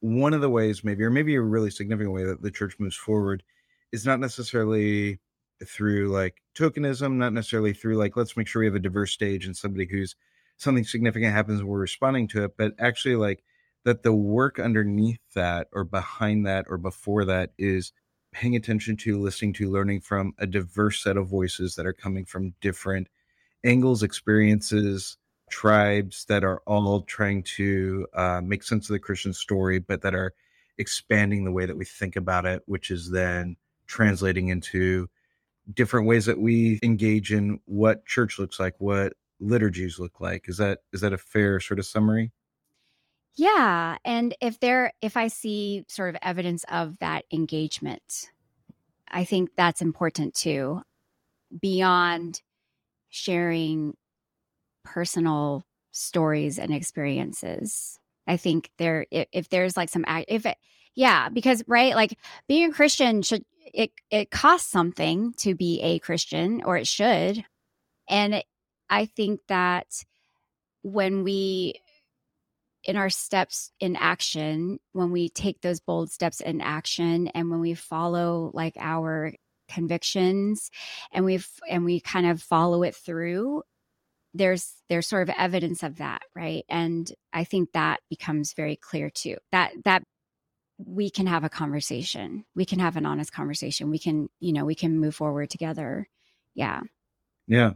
one of the ways maybe or maybe a really significant way that the church moves forward is not necessarily through like tokenism not necessarily through like let's make sure we have a diverse stage and somebody who's something significant happens and we're responding to it but actually like that the work underneath that or behind that or before that is paying attention to listening to learning from a diverse set of voices that are coming from different angles experiences tribes that are all trying to uh, make sense of the christian story but that are expanding the way that we think about it which is then translating into different ways that we engage in what church looks like what liturgies look like. Is that is that a fair sort of summary yeah, and if there if I see sort of evidence of that engagement, I think that's important too. Beyond sharing personal stories and experiences. I think there if, if there's like some if it yeah, because right, like being a Christian should it it costs something to be a Christian or it should. And I think that when we in our steps in action, when we take those bold steps in action and when we follow like our convictions and we've and we kind of follow it through there's there's sort of evidence of that right? And i think that becomes very clear too that that we can have a conversation. We can have an honest conversation. We can you know we can move forward together. Yeah. Yeah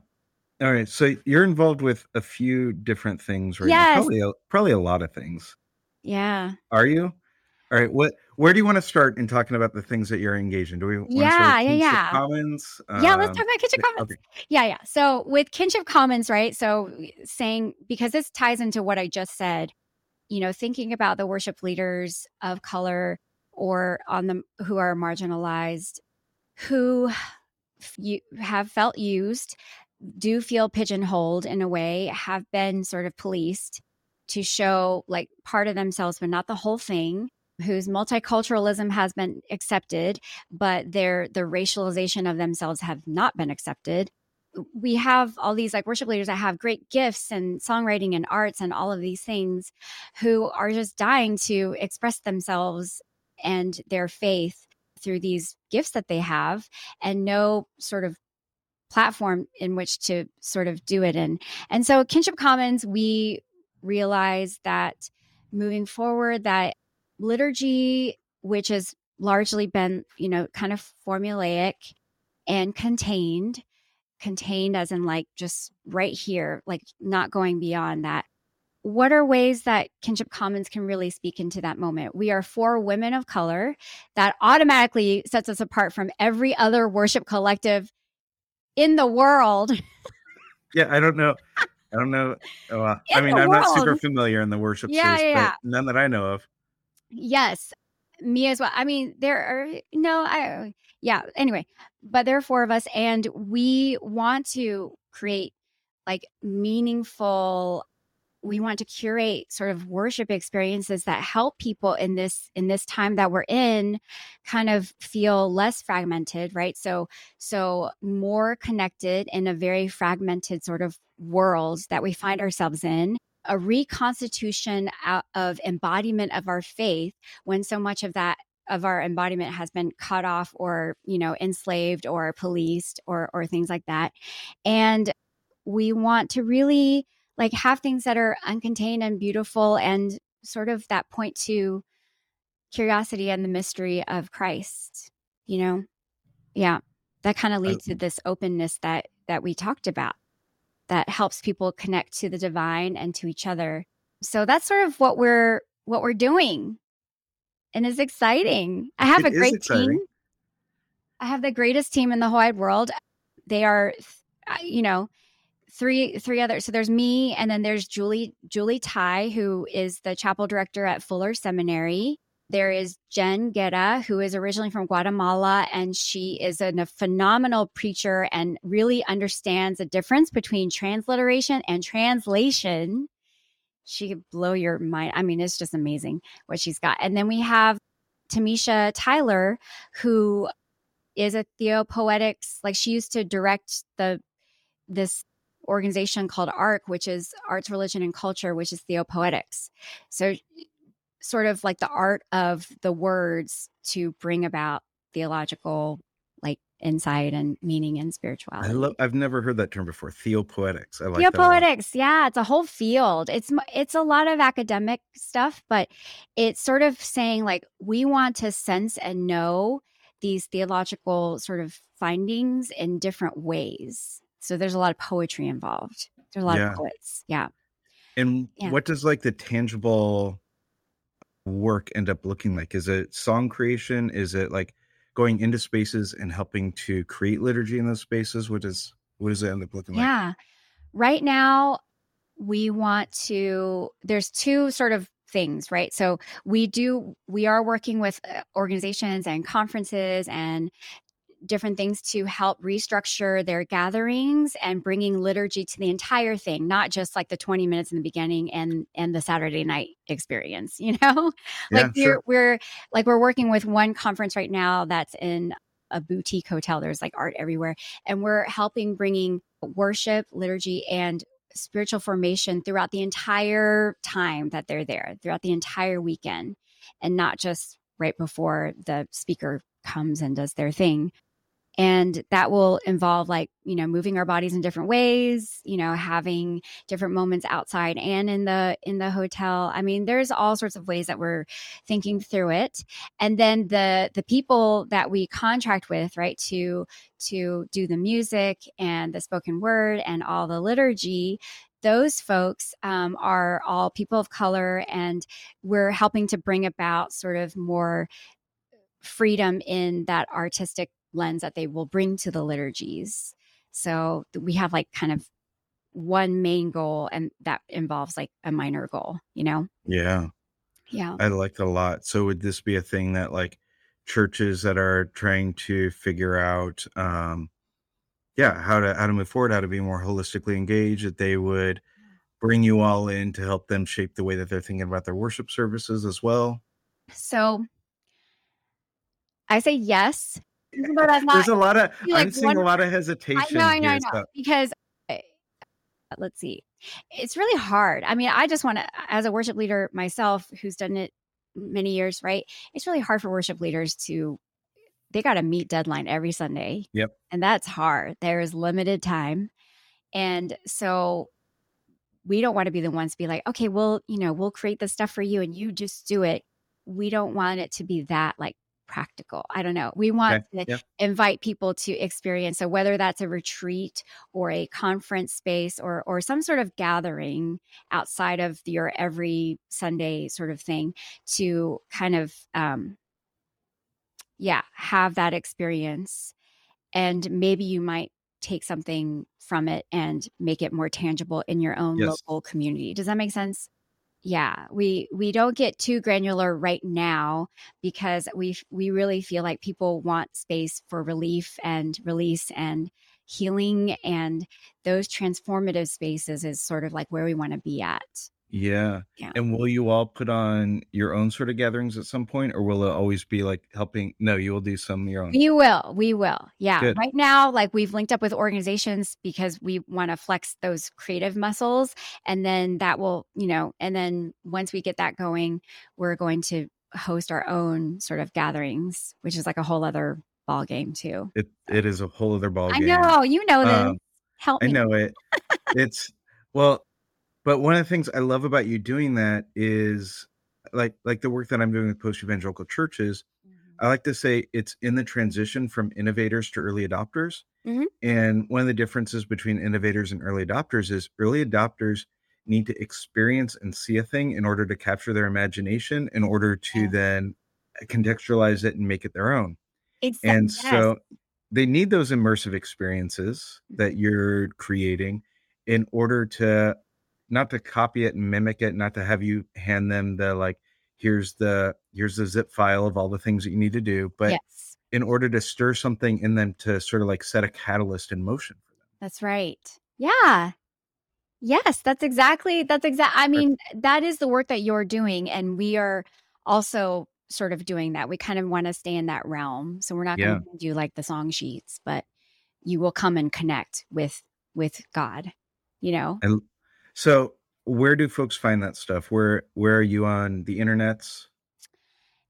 all right so you're involved with a few different things right yes. now probably a, probably a lot of things yeah are you all right what where do you want to start in talking about the things that you're engaged in? Do we want yeah, to start yeah, yeah. Commons? Yeah, let's talk um, about Kinship Commons. Okay. Yeah, yeah. So with Kinship Commons, right? So saying because this ties into what I just said, you know, thinking about the worship leaders of color or on the who are marginalized, who you have felt used, do feel pigeonholed in a way, have been sort of policed to show like part of themselves, but not the whole thing whose multiculturalism has been accepted, but their the racialization of themselves have not been accepted. We have all these like worship leaders that have great gifts and songwriting and arts and all of these things who are just dying to express themselves and their faith through these gifts that they have and no sort of platform in which to sort of do it in. And so Kinship Commons, we realize that moving forward that liturgy, which has largely been, you know, kind of formulaic and contained, contained as in like just right here, like not going beyond that. What are ways that Kinship Commons can really speak into that moment? We are four women of color. That automatically sets us apart from every other worship collective in the world. yeah, I don't know. I don't know. Uh, I mean, I'm world. not super familiar in the worship yeah, space, yeah. but none that I know of. Yes, me as well. I mean, there are no, I yeah. Anyway, but there are four of us, and we want to create like meaningful. We want to curate sort of worship experiences that help people in this in this time that we're in, kind of feel less fragmented, right? So so more connected in a very fragmented sort of world that we find ourselves in a reconstitution of embodiment of our faith when so much of that of our embodiment has been cut off or you know enslaved or policed or or things like that and we want to really like have things that are uncontained and beautiful and sort of that point to curiosity and the mystery of Christ you know yeah that kind of leads to this openness that that we talked about that helps people connect to the divine and to each other. So that's sort of what we're what we're doing. And it's exciting. I have a great team. I have the greatest team in the whole wide world. They are you know, three three others. So there's me and then there's Julie Julie Tai who is the chapel director at Fuller Seminary. There is Jen Guerra, who is originally from Guatemala, and she is a, a phenomenal preacher and really understands the difference between transliteration and translation. She could blow your mind. I mean, it's just amazing what she's got. And then we have Tamisha Tyler, who is a theopoetics, like she used to direct the this organization called ARC, which is Arts, Religion, and Culture, which is theopoetics. So sort of like the art of the words to bring about theological like insight and meaning and spirituality. I love I've never heard that term before. Theopoetics. I like Theopoetics. Yeah, it's a whole field. It's it's a lot of academic stuff, but it's sort of saying like we want to sense and know these theological sort of findings in different ways. So there's a lot of poetry involved. There's a lot yeah. of poets. Yeah. And yeah. what does like the tangible work end up looking like? Is it song creation? Is it like going into spaces and helping to create liturgy in those spaces? What does what does it end up looking like? Yeah. Right now we want to there's two sort of things, right? So we do we are working with uh, organizations and conferences and different things to help restructure their gatherings and bringing liturgy to the entire thing not just like the 20 minutes in the beginning and and the saturday night experience you know? Yeah, like sure. we're we're like we're working with one conference right now that's in a boutique hotel. There's like art everywhere. And we're helping bringing worship liturgy and spiritual formation throughout the entire time that they're there, throughout the entire weekend, and not just right before the speaker comes and does their thing and that will involve like you know moving our bodies in different ways you know having different moments outside and in the in the hotel. I mean there's all sorts of ways that we're thinking through it. And then the the people that we contract with right to to do the music and the spoken word and all the liturgy those folks um, are all people of color and we're helping to bring about sort of more freedom in that artistic lens that they will bring to the liturgies. So we have like kind of one main goal and that involves like a minor goal, you know? Yeah. Yeah. I like a lot. So would this be a thing that like churches that are trying to figure out um yeah, how to how to move forward, how to be more holistically engaged, that they would bring you all in to help them shape the way that they're thinking about their worship services as well? So I say yes even though that's not There's a lot of like I'm seeing a lot of hesitation. I know, I know, I know. so- Because eh, let's see, it's really hard. I mean, I just want to, as a worship leader myself, who's done it many years, right? It's really hard for worship leaders to. They got to meet deadline every Sunday. Yep. And that's hard. There is limited time. And so we don't want to be the ones to be like, okay, well, you know, we'll create the stuff for you and you just do it. We don't want it to be that like practical. I don't know. We want Okay, to invite people to experience. So whether that's a retreat or a conference space or or some sort of gathering outside of your every Sunday sort of thing, to kind of um, yeah, have that experience, and maybe you might take something from it and make it more tangible in your own Yes. local community. Does that make sense? Yeah, we we don't get too granular right now because we we really feel like people want space for relief and release and healing and those transformative spaces is sort of like where we want to be at. Yeah. Yeah. And will you all put on your own sort of gatherings at some point, or will it always be like helping? No, you will do some of your own. We will. We will. Yeah. Good. Right now, like we've linked up with organizations because we want to flex those creative muscles. And then that will, you know, and then once we get that going, we're going to host our own sort of gatherings, which is like a whole other ball game too. It it is a whole other ball I game. know. You know this. Um, Help I know it. It's well, but one of the things I love about you doing that is like like the work that I'm doing with post evangelical churches. I like to say it's in the transition from innovators to early adopters. Mhm. And one of the differences between innovators and early adopters is early adopters need to experience and see a thing in order to capture their imagination, in order to Yeah. then contextualize it and make it their own. Exactly. And so they need those immersive experiences that you're creating in order to not to copy it and mimic it, not to have you hand them the like, here's the here's the zip file of all the things that you need to do, but yes, in order to stir something in them to sort of like set a catalyst in motion for them. that's right. Yeah. Yes, that's exactly that's exact I mean, that is the work that you're doing and we are also sort of doing that. We kind of want to stay in that realm. So we're not Yeah. going to do like the song sheets, but you will come and connect with with God, you know. And so where do folks find that stuff? Where where are you on the internets?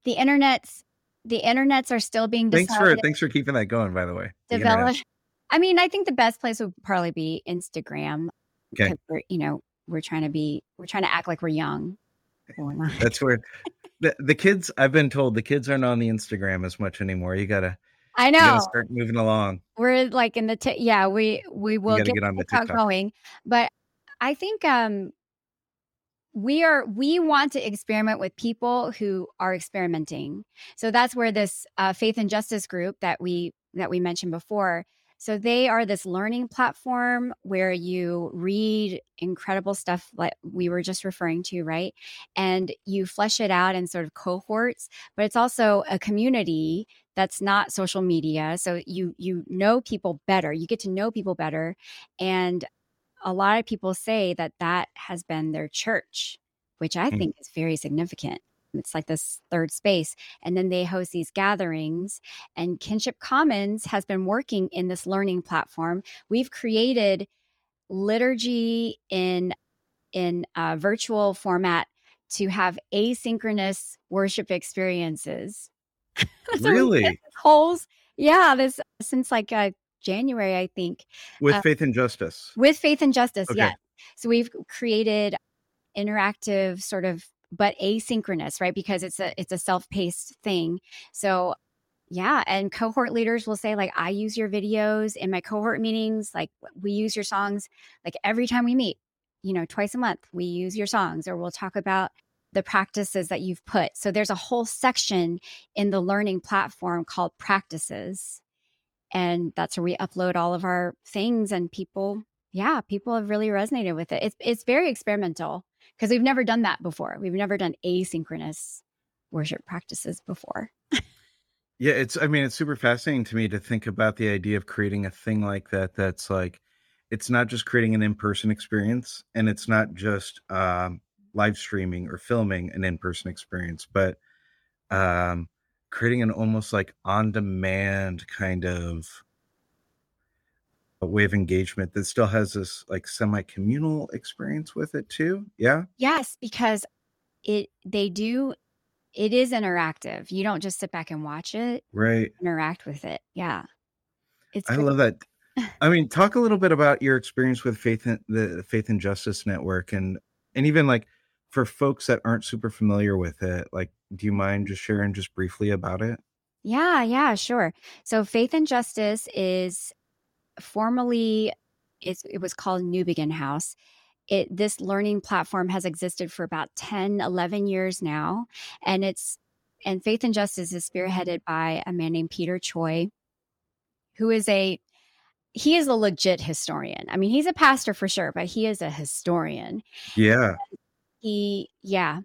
The internet's the internets are still being Thanks for thanks for keeping that going, by the way. The I mean, I think the best place would probably be Instagram Okay. we're, you know, we're trying to be we're trying to act like we're young. we're. That's where the, the kids I've been told the kids aren't on the Instagram as much anymore. You gotta I know. start moving along. we're like in the t- yeah we we will get, get on the TikTok TikTok. going but i think um we are we want to experiment with people who are experimenting. So that's where this uh, faith and justice group that we that we mentioned before so they are this learning platform where you read incredible stuff like we were just referring to right? And you flesh it out in sort of cohorts but it's also a community that's not social media. So you you know people better. You get to know people better. And a lot of people say that that has been their church which i Mm. think is very significant it's like this third space and then they host these gatherings and kinship commons has been working in this learning platform we've created liturgy in in a virtual format to have asynchronous worship experiences. so really? Holes. Yeah, this since like uh, January, I think. With uh, Faith and Justice. With Faith and Justice, okay. yeah. So we've created interactive sort of but asynchronous, right? Because it's a it's a self-paced thing. So yeah, and cohort leaders will say like I use your videos in my cohort meetings, like we use your songs like every time we meet. You know, twice a month we use your songs or we'll talk about the practices that you've put. So there's a whole section in the learning platform called practices. And that's where we upload all of our things and people, yeah, people have really resonated with it. It's it's very experimental because we've never done that before. We've never done asynchronous worship practices before. yeah, it's I mean, it's super fascinating to me to think about the idea of creating a thing like that that's like it's not just creating an in-person experience and it's not just um, live streaming or filming an in-person experience, but um, creating an almost like on-demand kind of a way of engagement that still has this like semi-communal experience with it too. Yeah. Yes, because it they do it is interactive. You don't just sit back and watch it. Right. Interact with it. Yeah. It's I love that. I mean, talk a little bit about your experience with Faith and the Faith and Justice Network and and even like for folks that aren't super familiar with it, like do you mind just sharing just briefly about it? Yeah, yeah, sure. So Faith and Justice is formally it's, it was called Newbigin House. It this learning platform has existed for about 10, 11 years now and it's and Faith and Justice is spearheaded by a man named Peter Choi who is a he is a legit historian. I mean, he's a pastor for sure, but he is a historian. Yeah. He yeah.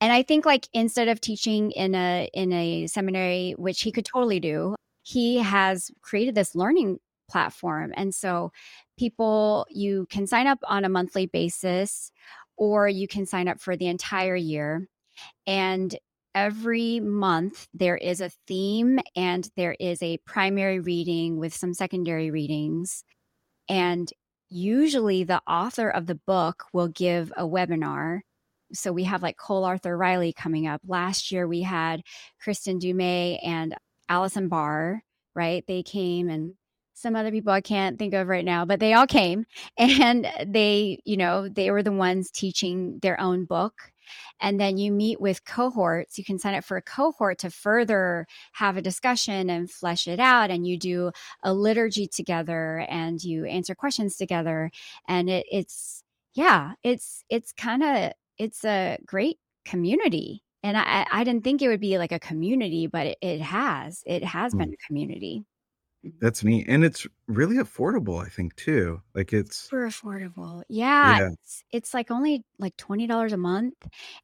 And I think like instead of teaching in a in a seminary, which he could totally do, he has created this learning platform. And so people you can sign up on a monthly basis or you can sign up for the entire year. And every month there is a theme and there is a primary reading with some secondary readings. And usually the author of the book will give a webinar. So we have like Cole Arthur Riley coming up. Last year we had Kristin Du Mez and Allison Barr, right? They came and some other people I can't think of right now, but they all came and they, you know, they were the ones teaching their own book. And then you meet with cohorts. You can sign up for a cohort to further have a discussion and flesh it out. And you do a liturgy together and you answer questions together. And it, it's, yeah, it's, it's kind of, it's a great community. And I, I didn't think it would be like a community, but it, it has. It has mm. been a community. That's neat. And it's really affordable, I think, too. Like it's Super affordable. Yeah, Yeah. it's it's like only like $20 a month.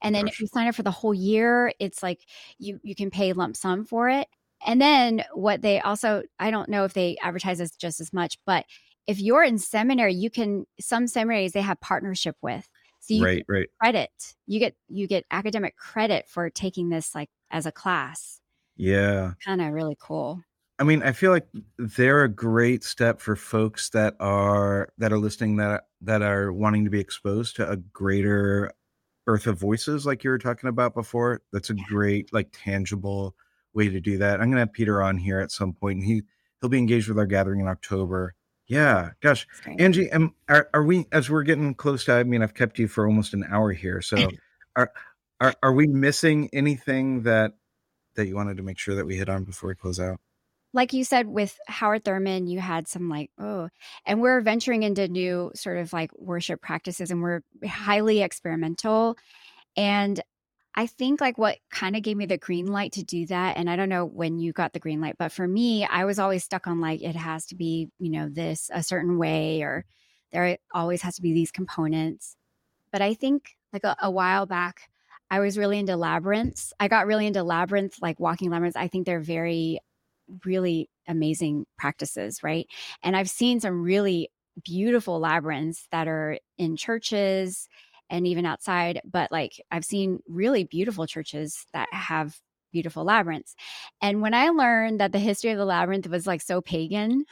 And then if you sign up for the whole year, it's like you you can pay lump sum for it. And then what they also I don't know if they advertise this just as much, but if you're in seminary, you can some seminaries they have partnership with. So you Right, right. credit. You get you get academic credit for taking this like as a class. Yeah. Kind of really cool. I mean, I feel like they're a great step for folks that are that are listening that that are wanting to be exposed to a greater earth of voices like you were talking about before. That's a great like tangible way to do that. I'm going to have Peter on here at some point and he he'll be engaged with our gathering in October. Yeah, gosh. Angie, am, are, are we as we're getting close to I mean, I've kept you for almost an hour here. So are are are we missing anything that that you wanted to make sure that we hit on before we close out? like you said with Howard Thurman, you had some like, oh, and we're venturing into new sort of like worship practices and we're highly experimental. And I think like what kind of gave me the green light to do that, and I don't know when you got the green light, but for me, I was always stuck on like it has to be, you know, this a certain way or there always has to be these components. But I think like a, a while back, I was really into labyrinths. I got really into labyrinth, like walking labyrinths. I think they're very really amazing practices, right? And I've seen some really beautiful labyrinths that are in churches and even outside, but like I've seen really beautiful churches that have beautiful labyrinths. And when I learned that the history of the labyrinth was like so pagan,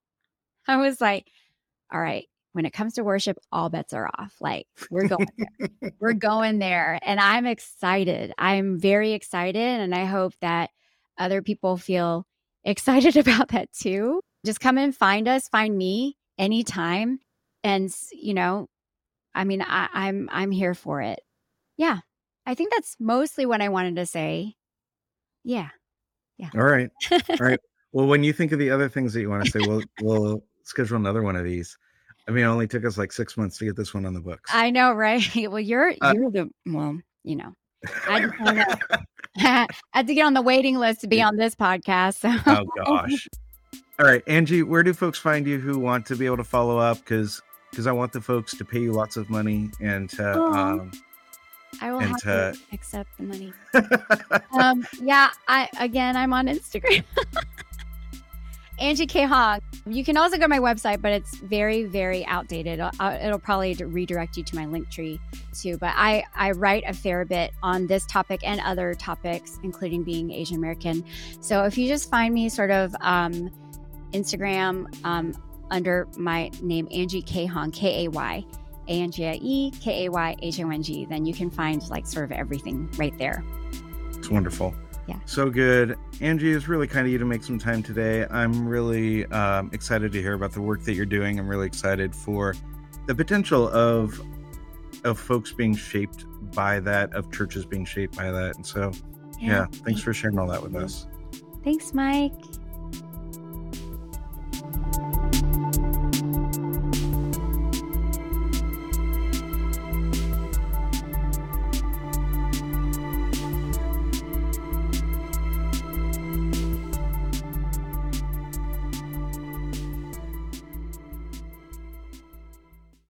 I was like, all right, when it comes to worship, all bets are off. Like we're going there. we're going there. And I'm excited. I'm very excited. And I hope that other people feel excited about that too. Just come and find us, find me anytime. And you know, I mean, I, I'm I'm here for it. Yeah. I think that's mostly what I wanted to say. Yeah. Yeah. All right. All right. Well, when you think of the other things that you want to say, we'll we'll schedule another one of these. I mean, it only took us like six months to get this one on the books. I know, right? Well, you're Uh, you're the well, you know, I wanna- I had to get on the waiting list to be on this podcast. So oh gosh. All right, Angie, where do folks find you who want to be able to follow up? Because because I want the folks to pay you lots of money and to Aw. um, I will And, have to uh, accept the money. Um, yeah, I again, I'm on Instagram. Angie Kay Hong. You can also go to my website, but it's very, very outdated. It'll, uh, it'll probably redirect you to my Linktree too. But I, I write a fair bit on this topic and other topics, including being Asian American. So if you just find me sort of um, Instagram um, under my name, Angie Kay Hong, K A Y, A N G I E K A Y H O N G, then you can find like sort of everything right there. It's wonderful. Yeah. So good. Angie, it's really kind of you to make some time today. I'm really um, excited to hear about the work that you're doing. I'm really excited for the potential of of folks being shaped by that, of churches being shaped by that. And so, yeah, thanks for sharing all that with us. Thanks, Mike.